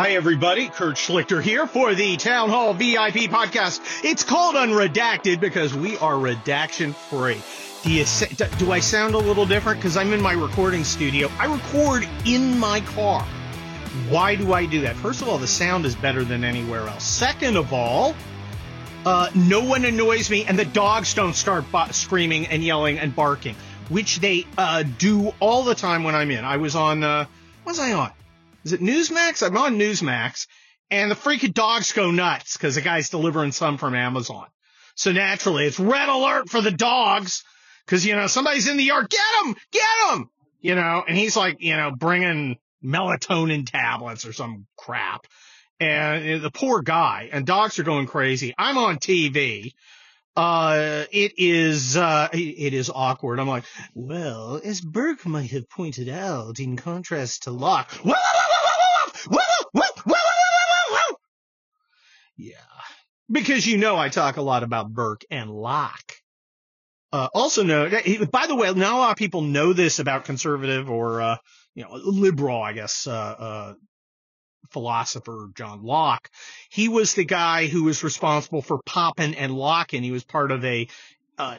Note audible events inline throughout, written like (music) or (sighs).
Hi, everybody. Kurt Schlichter here for the Town Hall VIP podcast. It's called Unredacted because we are redaction free. Do you do I sound a little different? Because I'm in my recording studio. I record in my car. Why do I do that? First of all, the sound is better than anywhere else. Second of all, uh, no one annoys me, and the dogs don't start screaming and yelling and barking, which they uh, do all the time when I'm in. I was on. Uh, what was I on? Is it Newsmax? I'm on Newsmax, and the freaking dogs go nuts because the guy's delivering some from Amazon. So naturally, it's red alert for the dogs because you know somebody's in the yard. Get him! Get him! You know, and he's like, you know, bringing melatonin tablets or some crap. And the poor guy and dogs are going crazy. I'm on TV. Uh, it is, uh, it is awkward. I'm like, well, as Burke might have pointed out, in contrast to Locke, (laughs) yeah. Because you know I talk a lot about Burke and Locke. Uh, also know, by the way, not a lot of people know this about conservative or, uh, you know, liberal, I guess, uh, uh, philosopher John Locke. He was the guy who was responsible for Poppin and Lockin. He was part of a, uh,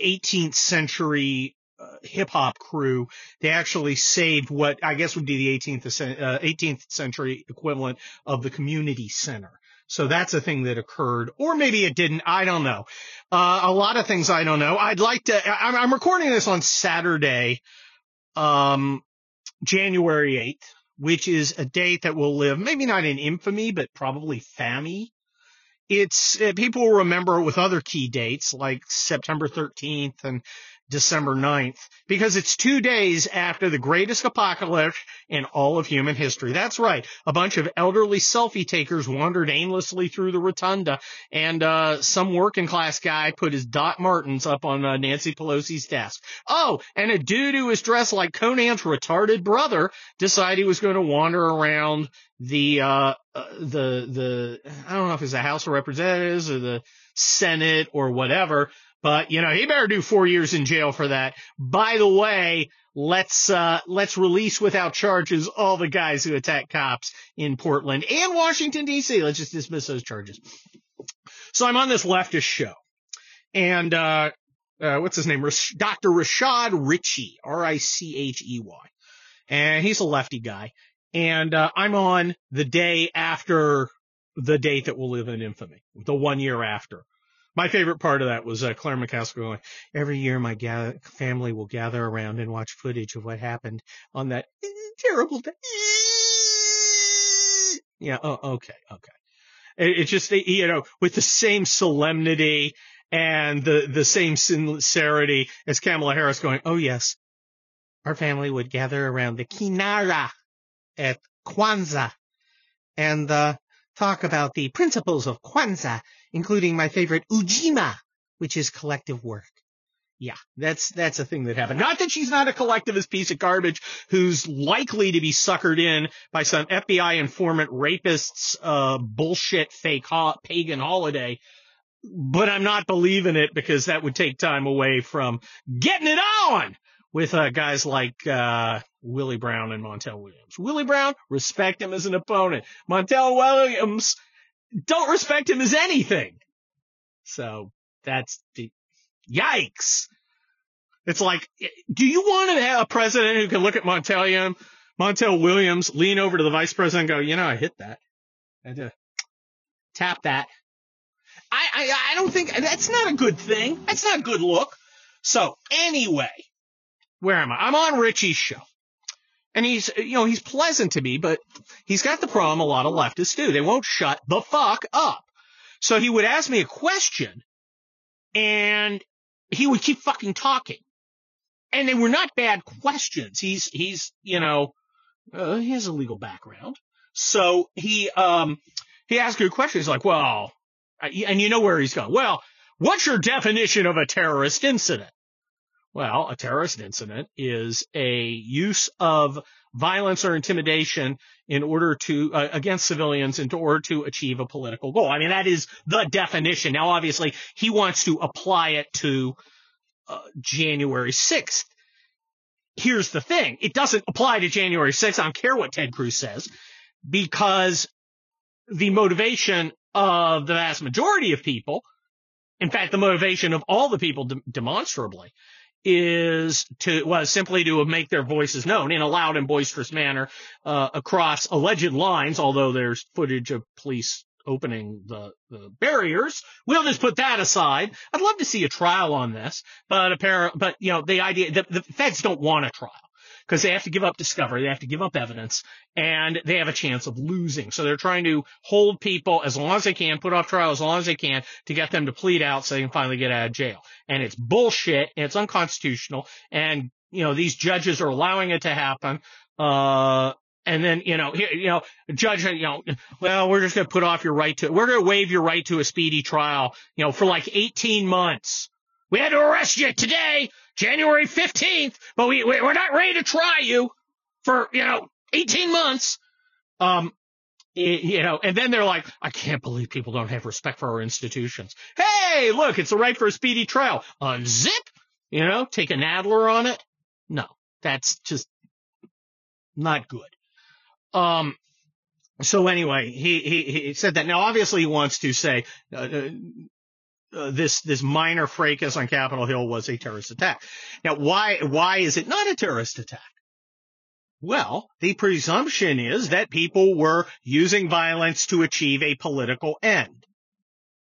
18th century uh, hip hop crew, they actually saved what I guess would be the 18th, uh, 18th century equivalent of the community center. So that's a thing that occurred, or maybe it didn't. I don't know. Uh, a lot of things I don't know. I'd like to. I'm, I'm recording this on Saturday, um, January 8th, which is a date that will live maybe not in infamy, but probably fammy. It's uh, people will remember it with other key dates like September 13th and December 9th because it's two days after the greatest apocalypse in all of human history. That's right. A bunch of elderly selfie takers wandered aimlessly through the rotunda and, uh, some working class guy put his Doc Martens up on uh, Nancy Pelosi's desk. Oh, and a dude who was dressed like Conan's retarded brother decided he was going to wander around the, uh, uh, the, the, I don't know if it's the House of Representatives or the Senate or whatever, but you know, he better do four years in jail for that. By the way, let's uh, let's release without charges all the guys who attack cops in Portland and Washington D.C. Let's just dismiss those charges. So I'm on this leftist show, and uh, uh, what's his name? Dr. Rashad Richey, R-I-C-H-E-Y, and he's a lefty guy. And uh, I'm on the day after the date that will live in infamy, the one year after. My favorite part of that was uh, Claire McCaskill going, every year my ga- family will gather around and watch footage of what happened on that (laughs) terrible day. Yeah. Oh, okay. Okay. It, it's just, you know, with the same solemnity and the, the same sincerity as Kamala Harris going, oh yes, our family would gather around the Kinara at Kwanzaa and, uh, talk about the principles of Kwanzaa including my favorite Ujima, which is collective work. Yeah, that's that's a thing that happened. Not that she's not a collectivist piece of garbage who's likely to be suckered in by some FBI informant rapist's uh, bullshit fake ho- pagan holiday, but I'm not believing it because that would take time away from getting it on with uh, guys like uh, Willie Brown and Montel Williams. Willie Brown, respect him as an opponent. Montel Williams, don't respect him as anything. So that's the yikes. It's like, do you want to have a president who can look at Montel, Montel Williams, lean over to the vice president and go, you know, I hit that. I tap that. I, I, I don't think that's not a good thing. That's not a good look. So anyway, where am I? I'm on Richey's show. And he's, you know, he's pleasant to me, but he's got the problem a lot of leftists do. They won't shut the fuck up. So he would ask me a question and he would keep fucking talking. And they were not bad questions. He's, he's, you know, uh, he has a legal background. So he, um, he asked a question. He's like, well, and you know where he's going. Well, what's your definition of a terrorist incident? Well, a terrorist incident is a use of violence or intimidation in order to uh, against civilians in order to achieve a political goal. I mean, that is the definition. Now, obviously, he wants to apply it to uh, January 6th. Here's the thing. It doesn't apply to January 6th. I don't care what Ted Cruz says because the motivation of the vast majority of people, in fact, the motivation of all the people de- demonstrably, is to was simply to make their voices known in a loud and boisterous manner uh, across alleged lines. Although there's footage of police opening the, the barriers, we'll just put that aside. I'd love to see a trial on this, but apparently, but you know, the idea the, the feds don't want a trial because they have to give up discovery, they have to give up evidence, and they have a chance of losing. So they're trying to hold people as long as they can, put off trial as long as they can to get them to plead out so they can finally get out of jail. And it's bullshit, and it's unconstitutional, and you know these judges are allowing it to happen. Uh, and then, you know, here, you know, judge, you know, well, we're just going to put off your right to, we're going to waive your right to a speedy trial, you know, for like 18 months. We had to arrest you today January 15th, but we, we're not ready to try you for, you know, 18 months. Um, you know, and then they're like, I can't believe people don't have respect for our institutions. Hey, look, it's the right for a speedy trial. Unzip, you know, take an Adler on it. No, that's just not good. Um, so anyway, he, he, he said that. Now, obviously, he wants to say uh, uh this this minor fracas on Capitol Hill was a terrorist attack. Now, why why is it not a terrorist attack? Well, the presumption is that people were using violence to achieve a political end.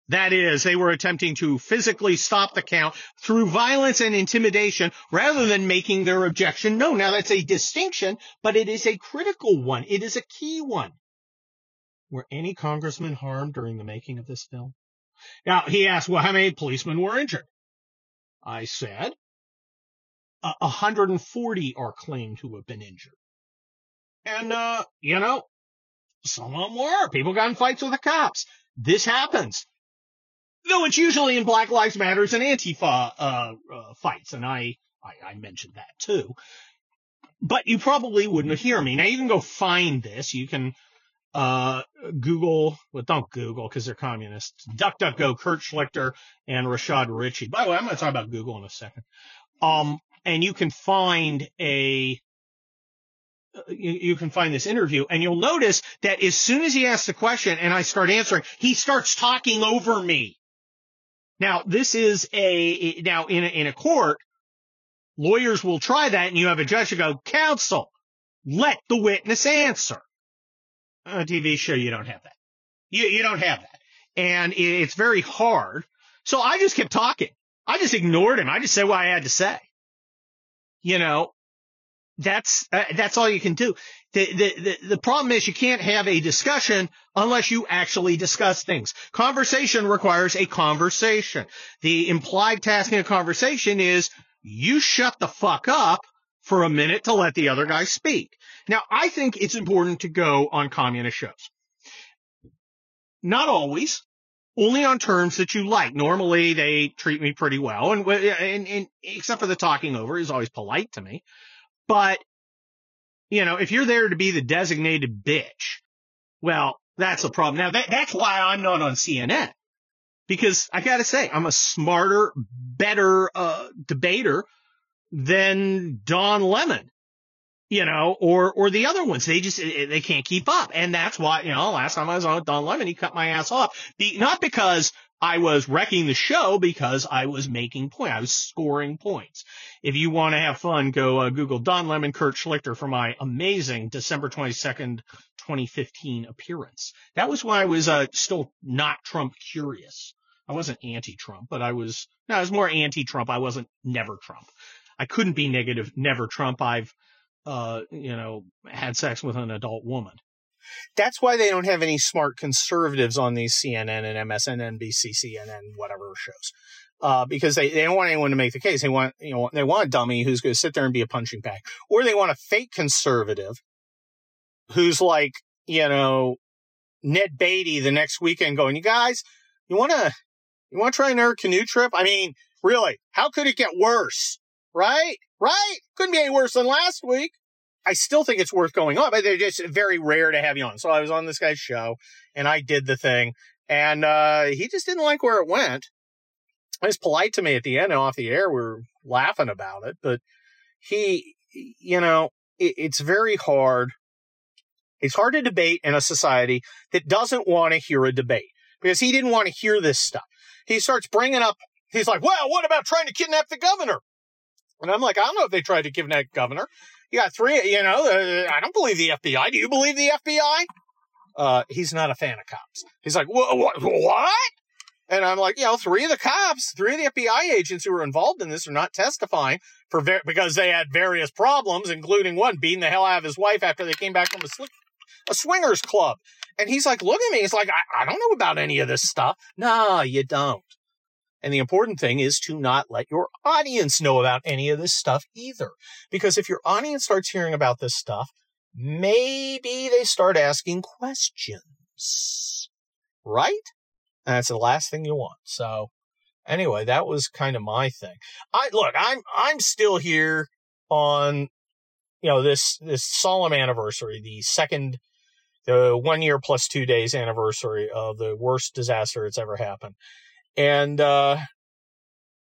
That is, they were attempting to physically stop the count through violence and intimidation rather than making their objection known. Now that's a distinction, but it is a critical one. It is a key one. Were any congressmen harmed during the making of this film? Now, he asked, well, how many policemen were injured? I said, 140 are claimed to have been injured. And, uh, you know, some of them were. People got in fights with the cops. This happens. Though it's usually in Black Lives Matters and Antifa, uh, uh, fights. And I, I, I mentioned that too. But you probably wouldn't hear me. Now you can go find this. You can, uh, Google, well, don't Google because they're communists. DuckDuckGo, Kurt Schlichter, and Rashad Richey. By the way, I'm going to talk about Google in a second. Um, and you can find a, you, you, can find this interview and you'll notice that as soon as he asks a question and I start answering, he starts talking over me. Now, this is a, now in a, in a court, lawyers will try that and you have a judge who go, counsel, let the witness answer a TV show, you don't have that. You, you don't have that. And it's very hard. So I just kept talking. I just ignored him. I just said what I had to say. You know, that's, uh, that's all you can do. The, the, the, the problem is you can't have a discussion unless you actually discuss things. Conversation requires a conversation. The implied task in a conversation is you shut the fuck up for a minute to let the other guy speak. Now, I think it's important to go on communist shows. Not always, only on terms that you like. Normally, they treat me pretty well, and, and, and except for the talking over, is always polite to me. But you know, if you're there to be the designated bitch, well, that's a problem. Now, that, that's why I'm not on CNN. Because I gotta say, I'm a smarter, better, uh, debater than Don Lemon, you know, or, or the other ones. They just, they can't keep up. And that's why, you know, last time I was on with Don Lemon, he cut my ass off. Not because I was wrecking the show, because I was making points. I was scoring points. If you want to have fun, go uh, Google Don Lemon, Kurt Schlichter for my amazing December 22nd, 2015 appearance. That was when I was, uh, still not Trump curious. I wasn't anti-Trump, but I was, no, I was more anti-Trump. I wasn't never Trump. I couldn't be negative, never Trump. I've, uh, you know, had sex with an adult woman. That's why they don't have any smart conservatives on these CNN and MSNBC, CNN, whatever shows. Uh, because they, they don't want anyone to make the case. They want, you know, they want a dummy who's going to sit there and be a punching bag. Or they want a fake conservative who's like, you know, Ned Beatty the next weekend going, you guys, you want to, you want to try another canoe trip? I mean, really, how could it get worse? Right? Right? Couldn't be any worse than last week. I still think it's worth going on, but they're just very rare to have you on. So I was on this guy's show and I did the thing and, uh, he just didn't like where it went. He was polite to me at the end off the air. We were laughing about it, but he, you know, it, it's very hard It's hard to debate in a society that doesn't want to hear a debate because he didn't want to hear this stuff. He starts bringing up, he's like, well, what about trying to kidnap the governor? And I'm like, I don't know if they tried to kidnap the governor. You got three, you know, uh, I don't believe the FBI. Do you believe the FBI? Uh, he's not a fan of cops. He's like, what, what? And I'm like, you know, three of the cops, three of the FBI agents who were involved in this are not testifying for ver- because they had various problems, including one beating the hell out of his wife after they came back from a, a swingers club. And he's like, look at me. He's like, I, I don't know about any of this stuff. No, you don't. And the important thing is to not let your audience know about any of this stuff either. Because if your audience starts hearing about this stuff, maybe they start asking questions. Right? And that's the last thing you want. So anyway, that was kind of my thing. I look, I'm I'm still here on you know this this solemn anniversary, the second the one year plus two days anniversary of the worst disaster that's ever happened. And uh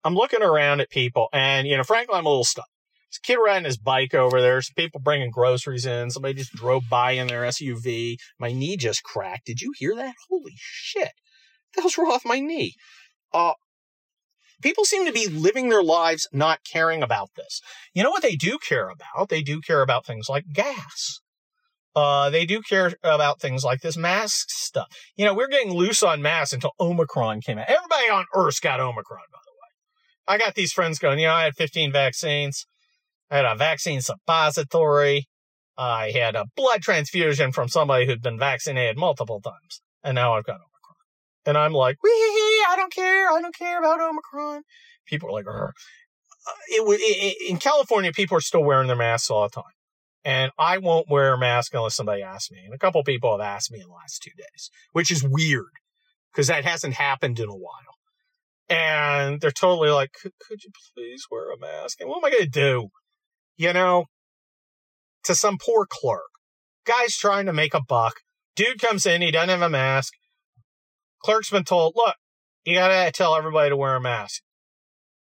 I'm looking around at people and you know, frankly I'm a little stuck. This kid riding his bike over there, some people bringing groceries in, somebody just drove by in their SUV. My knee just cracked. Did you hear that? Holy shit the hell's wrong with my knee? Uh, people seem to be living their lives not caring about this. You know what they do care about? They do care about things like gas. Uh, they do care about things like this mask stuff. You know, we're getting loose on masks until Omicron came out. Everybody on Earth got Omicron, by the way. I got these friends going, you know, I had 15 vaccines. I had a vaccine suppository. I had a blood transfusion from somebody who'd been vaccinated multiple times. And now I've got Omicron. And I'm like, wee, I don't care. I don't care about Omicron. People are like, Rrr. it, it, in California, people are still wearing their masks all the time. And I won't wear a mask unless somebody asks me. And a couple people have asked me in the last two days, which is weird because that hasn't happened in a while. And they're totally like, could, you please wear a mask? And what am I going to do? You know, to some poor clerk. Guy's trying to make a buck. Dude comes in, he doesn't have a mask. Clerk's been told, look, you gotta tell everybody to wear a mask,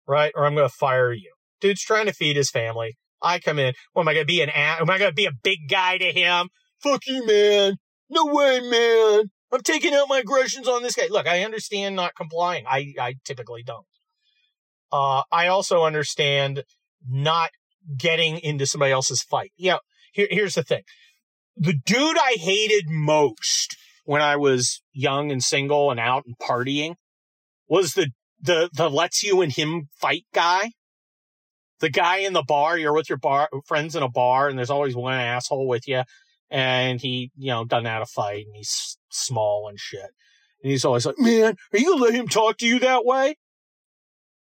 right? Or I'm gonna fire you. Dude's trying to feed his family. I come in. What am I gonna be an? Am I gonna be a big guy to him? Fuck you, man. No way, man. I'm taking out my aggressions on this guy. Look, I understand not complying. I, I typically don't. Uh, I also understand not getting into somebody else's fight. Yeah. Here, here's the thing. The dude I hated most when I was young and single and out and partying was the, the, the lets you and him fight guy. The guy in the bar, you're with your bar friends in a bar and there's always one asshole with you and he, you know, know how to fight and he's small and shit. And he's always like, man, are you gonna let him talk to you that way?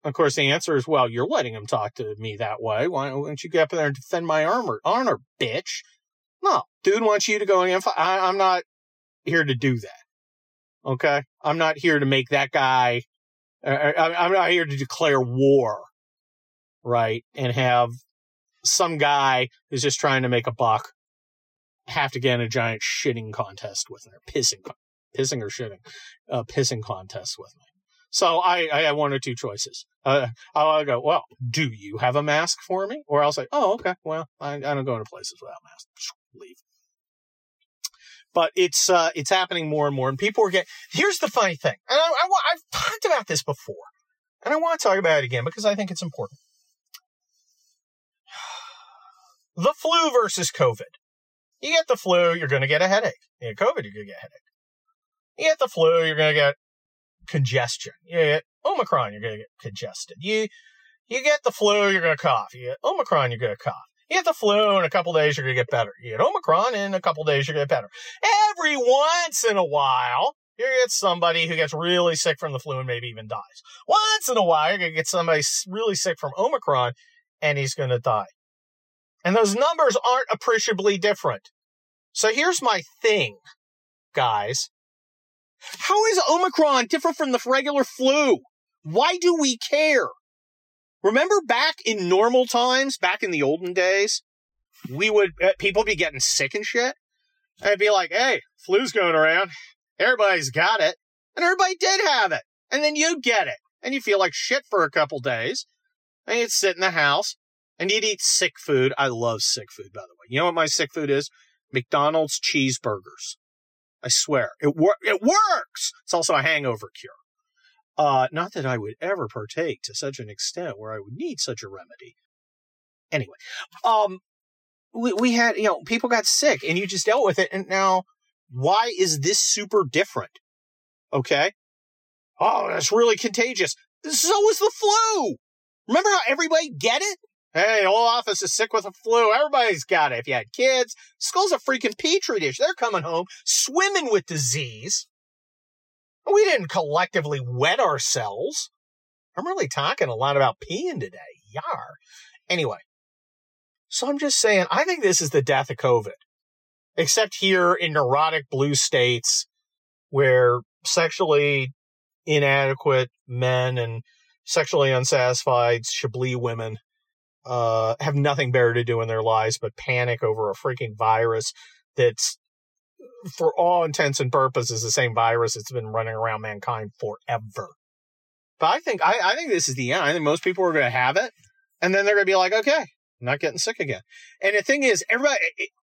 Of course, the answer is, well, you're letting him talk to me that way. Why don't you get up there and defend my armor, honor, bitch? No, dude wants you to go in. I, I'm not here to do that. Okay. I'm not here to make that guy, uh, I'm not here to declare war. Right. And have some guy who's just trying to make a buck have to get in a giant shitting contest with me, or pissing, pissing or shitting, uh, pissing contest with me. So I, I have one or two choices. Uh, I'll go, well, do you have a mask for me? Or I'll say, oh, okay, well, I, I don't go into places without masks. Leave but it's uh, it's happening more and more, and people are getting. Here's the funny thing, and I, I, I've talked about this before, and I want to talk about it again because I think it's important. The flu versus COVID. You get the flu, you're going to get a headache. You get COVID, you're going to get a headache. You get the flu, you're going to get congestion. You get Omicron, you're going to get congested. You you get the flu, you're going to cough. You get Omicron, you're going to cough. You get the flu in a couple days, you're going to get better. You get Omicron in a couple days, you're going to get better. Every once in a while, you get somebody who gets really sick from the flu and maybe even dies. Once in a while, you're going to get somebody really sick from Omicron and he's going to die. And those numbers aren't appreciably different. So here's my thing, guys. How is Omicron different from the regular flu? Why do we care? Remember back in normal times, back in the olden days, we would, uh, people be getting sick and shit. Would be like, hey, flu's going around. Everybody's got it. And everybody did have it. And then you'd get it. And you feel like shit for a couple days. And you'd sit in the house and you'd eat sick food. I love sick food, by the way. You know what my sick food is? McDonald's cheeseburgers. I swear it wor- it works. It's also a hangover cure. Uh, not that I would ever partake to such an extent where I would need such a remedy. Anyway, um, we, we had, you know, people got sick and you just dealt with it. And now why is this super different? Okay. Oh, that's really contagious. So is the flu. Remember how everybody get it? Hey, whole office is sick with the flu. Everybody's got it. If you had kids, school's a freaking petri dish. They're coming home swimming with disease. We didn't collectively wet ourselves. I'm really talking a lot about peeing today. Yar. Anyway, so I'm just saying, I think this is the death of COVID. Except here in neurotic blue states where sexually inadequate men and sexually unsatisfied Chablis women uh, have nothing better to do in their lives but panic over a freaking virus that's, for all intents and purposes, the same virus that's been running around mankind forever. But I think I, I think this is the end. I think most people are going to have it, and then they're going to be like, okay, not getting sick again. And the thing is, everybody.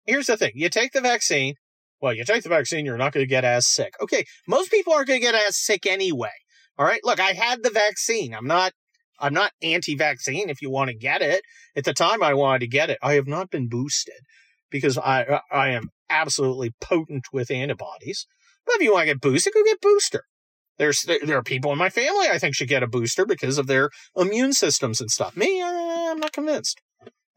Here's the thing: you take the vaccine. Well, you take the vaccine, you're not going to get as sick. Okay, most people aren't going to get as sick anyway. All right. Look, I had the vaccine. I'm not, I'm not anti-vaccine if you want to get it. At the time I wanted to get it, I have not been boosted because I, uh, I am absolutely potent with antibodies. But if you want to get boosted, go get booster. There's, there are people in my family I think should get a booster because of their immune systems and stuff. Me, I'm not convinced.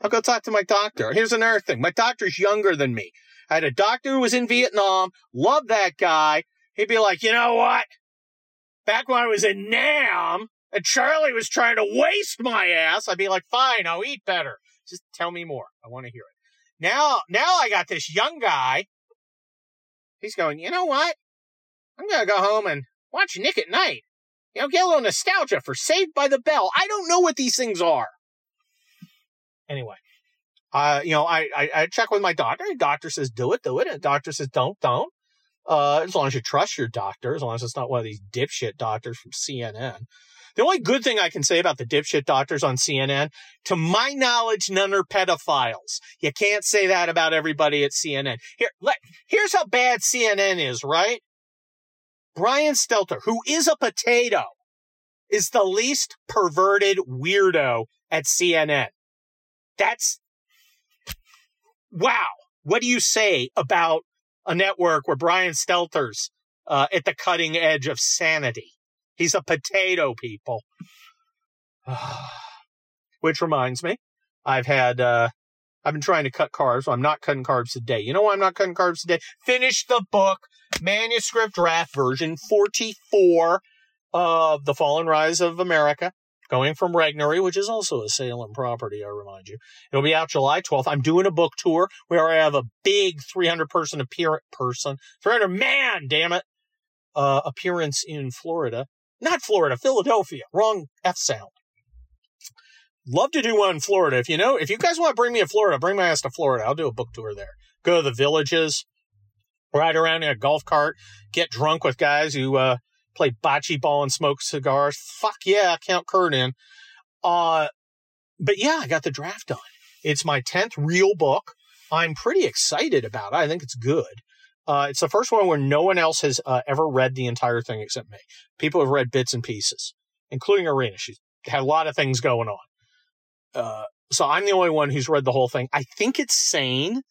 I'll go talk to my doctor. Here's another thing. My doctor's younger than me. I had a doctor who was in Vietnam. Love that guy. He'd be like, you know what? back when I was in NAM and Charlie was trying to waste my ass, I'd be like, fine, I'll eat better. Just tell me more. I want to hear it. Now, now I got this young guy. He's going, you know what? I'm going to go home and watch Nick at Night. You know, get a little nostalgia for Saved by the Bell. I don't know what these things are. Anyway, uh, you know, I, I, I check with my doctor. The doctor says, do it, do it. And the doctor says, don't, don't. Uh, as long as you trust your doctor, as long as it's not one of these dipshit doctors from CNN. The only good thing I can say about the dipshit doctors on CNN, to my knowledge, none are pedophiles. You can't say that about everybody at CNN. Here, let, here's how bad CNN is, right? Brian Stelter, who is a potato, is the least perverted weirdo at CNN. That's, wow. What do you say about a network where Brian Stelter's uh, at the cutting edge of sanity. He's a potato, people. (sighs) Which reminds me, I've had, uh, I've been trying to cut carbs. I'm not cutting carbs today. You know why I'm not cutting carbs today? Finish the book, manuscript draft version 44 of The Fall and Rise of America going from Regnery, which is also a Salem property, I remind you. It'll be out July 12th. I'm doing a book tour where I have a big 300 person appear person, 300 man, damn it, uh, appearance in Florida. Not Florida, Philadelphia. Wrong F sound. Love to do one in Florida. If you know, if you guys want to bring me to Florida, bring my ass to Florida. I'll do a book tour there. Go to the villages, ride around in a golf cart, get drunk with guys who, uh, play bocce ball and smoke cigars. Fuck yeah, count Kurt in. Uh, but yeah, I got the draft done. It's my 10th real book. I'm pretty excited about it. I think it's good. Uh, it's the first one where no one else has uh, ever read the entire thing except me. People have read bits and pieces, including Arena. She's had a lot of things going on. Uh, so I'm the only one who's read the whole thing. I think it's sane.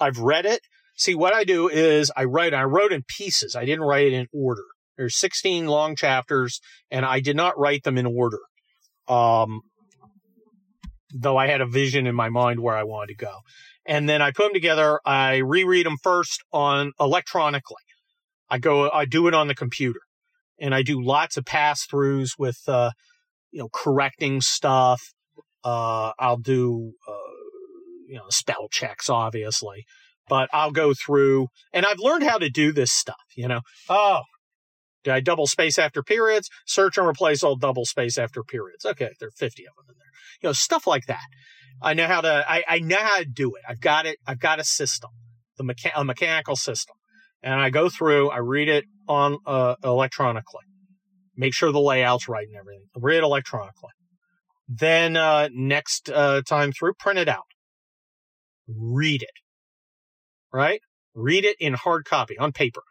I've read it. See, what I do is I write, I wrote in pieces. I didn't write it in order. There's 16 long chapters, and I did not write them in order. Um, though I had a vision in my mind where I wanted to go. And then I put them together. I reread them first on electronically. I go, I do it on the computer and I do lots of pass throughs with, uh, you know, correcting stuff. Uh, I'll do, uh, you know, spell checks, obviously, but I'll go through and I've learned how to do this stuff, you know. Oh, did I double space after periods? Search and replace all double space after periods. Okay, there are 50 of them in there. You know, stuff like that. I know how to, I, I know how to do it. I've got it. I've got a system, the mecha- a mechanical system. And I go through, I read it on, uh, electronically. Make sure the layout's right and everything. Read it electronically. Then, uh, next, uh, time through, print it out. Read it. right? Read it in hard copy on paper,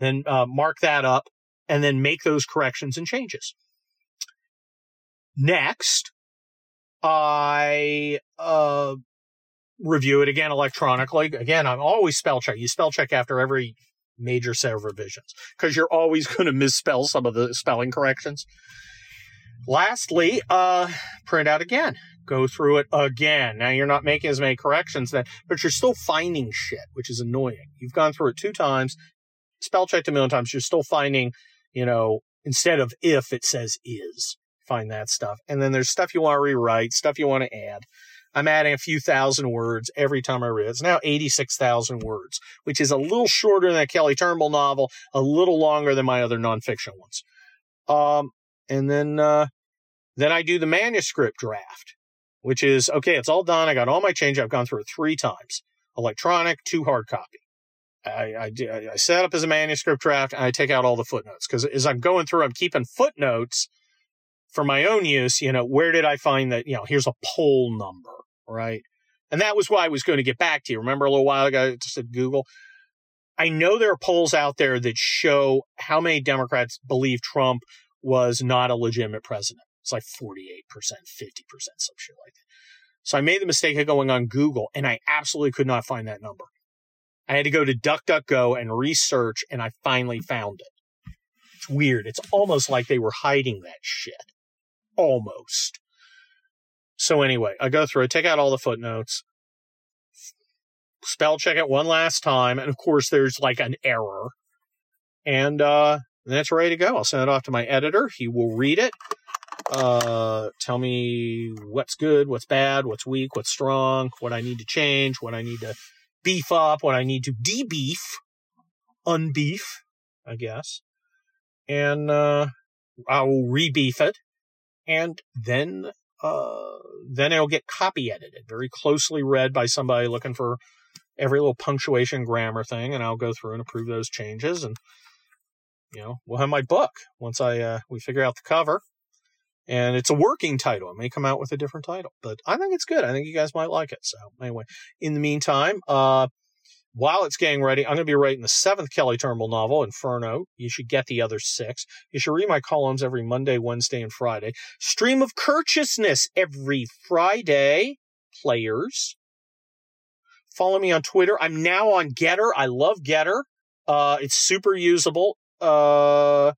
then uh, mark that up, and then make those corrections and changes. Next, I uh, review it again electronically. Again, I'm always spell check. You spell check after every major set of revisions because you're always (laughs) going to misspell some of the spelling corrections. Lastly, uh, print out again. Go through it again. Now you're not making as many corrections then, but you're still finding shit, which is annoying. You've gone through it two times, spell checked a million times. You're still finding, you know, instead of if it says is, find that stuff. And then there's stuff you want to rewrite, stuff you want to add. I'm adding a few thousand words every time I read. It's now 86,000 words, which is a little shorter than a Kelly Turnbull novel, a little longer than my other nonfiction ones. Um, and then, uh, then I do the manuscript draft, which is okay. It's all done. I got all my change. I've gone through it three times: electronic, two hard copy. I, I, I set up as a manuscript draft and I take out all the footnotes because as I'm going through, I'm keeping footnotes for my own use. You know, where did I find that? You know, here's a poll number, right? And that was why I was going to get back to you. Remember a little while ago, I just said Google. I know there are polls out there that show how many Democrats believe Trump was not a legitimate president. It's like 48%, 50%, some shit like that. So I made the mistake of going on Google and I absolutely could not find that number. I had to go to DuckDuckGo and research and I finally found it. It's weird. It's almost like they were hiding that shit. Almost. So anyway, I go through, I take out all the footnotes, spell check it one last time, and of course there's like an error. And uh that's ready to go. I'll send it off to my editor. He will read it uh, tell me what's good, what's bad, what's weak, what's strong, what I need to change, what I need to beef up, when I need to debeef, unbeef, I guess. And, uh, I will rebeef it. And then, uh, then it'll get copy edited, very closely read by somebody looking for every little punctuation grammar thing. And I'll go through and approve those changes. And, you know, we'll have my book once I, uh, we figure out the cover and it's a working title. It may come out with a different title, but I think it's good. I think you guys might like it. So anyway, in the meantime, uh, while it's getting ready, I'm going to be writing the seventh Kelly Turnbull novel, Inferno. You should get the other six. You should read my columns every Monday, Wednesday, and Friday. Stream of Courteousness every Friday. Players. Follow me on Twitter. I'm now on Gettr. I love Gettr. Uh, it's super usable. Uh,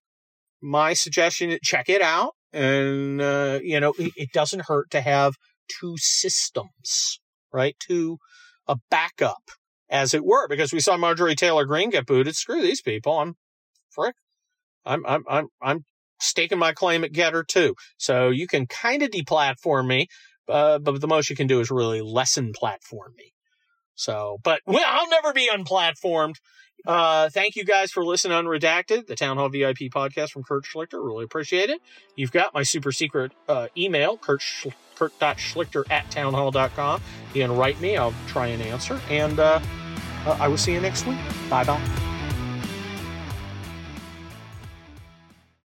my suggestion, check it out. And, uh, you know, it, it doesn't hurt to have two systems, right? To a backup, as it were, because we saw Marjorie Taylor Greene get booted. Screw these people. I'm frick. I'm, I'm, I'm, I'm staking my claim at Gettr too. So you can kind of deplatform me, uh, but the most you can do is really lessen platform me. So, but well, I'll never be unplatformed. Uh, thank you guys for listening Unredacted, the Town Hall VIP podcast from Kurt Schlichter. Really appreciate it. You've got my super secret uh, email, Kurt, Sch- kurt.schlichter at townhall.com. You can write me. I'll try and answer. And uh, uh I will see you next week. Bye bye.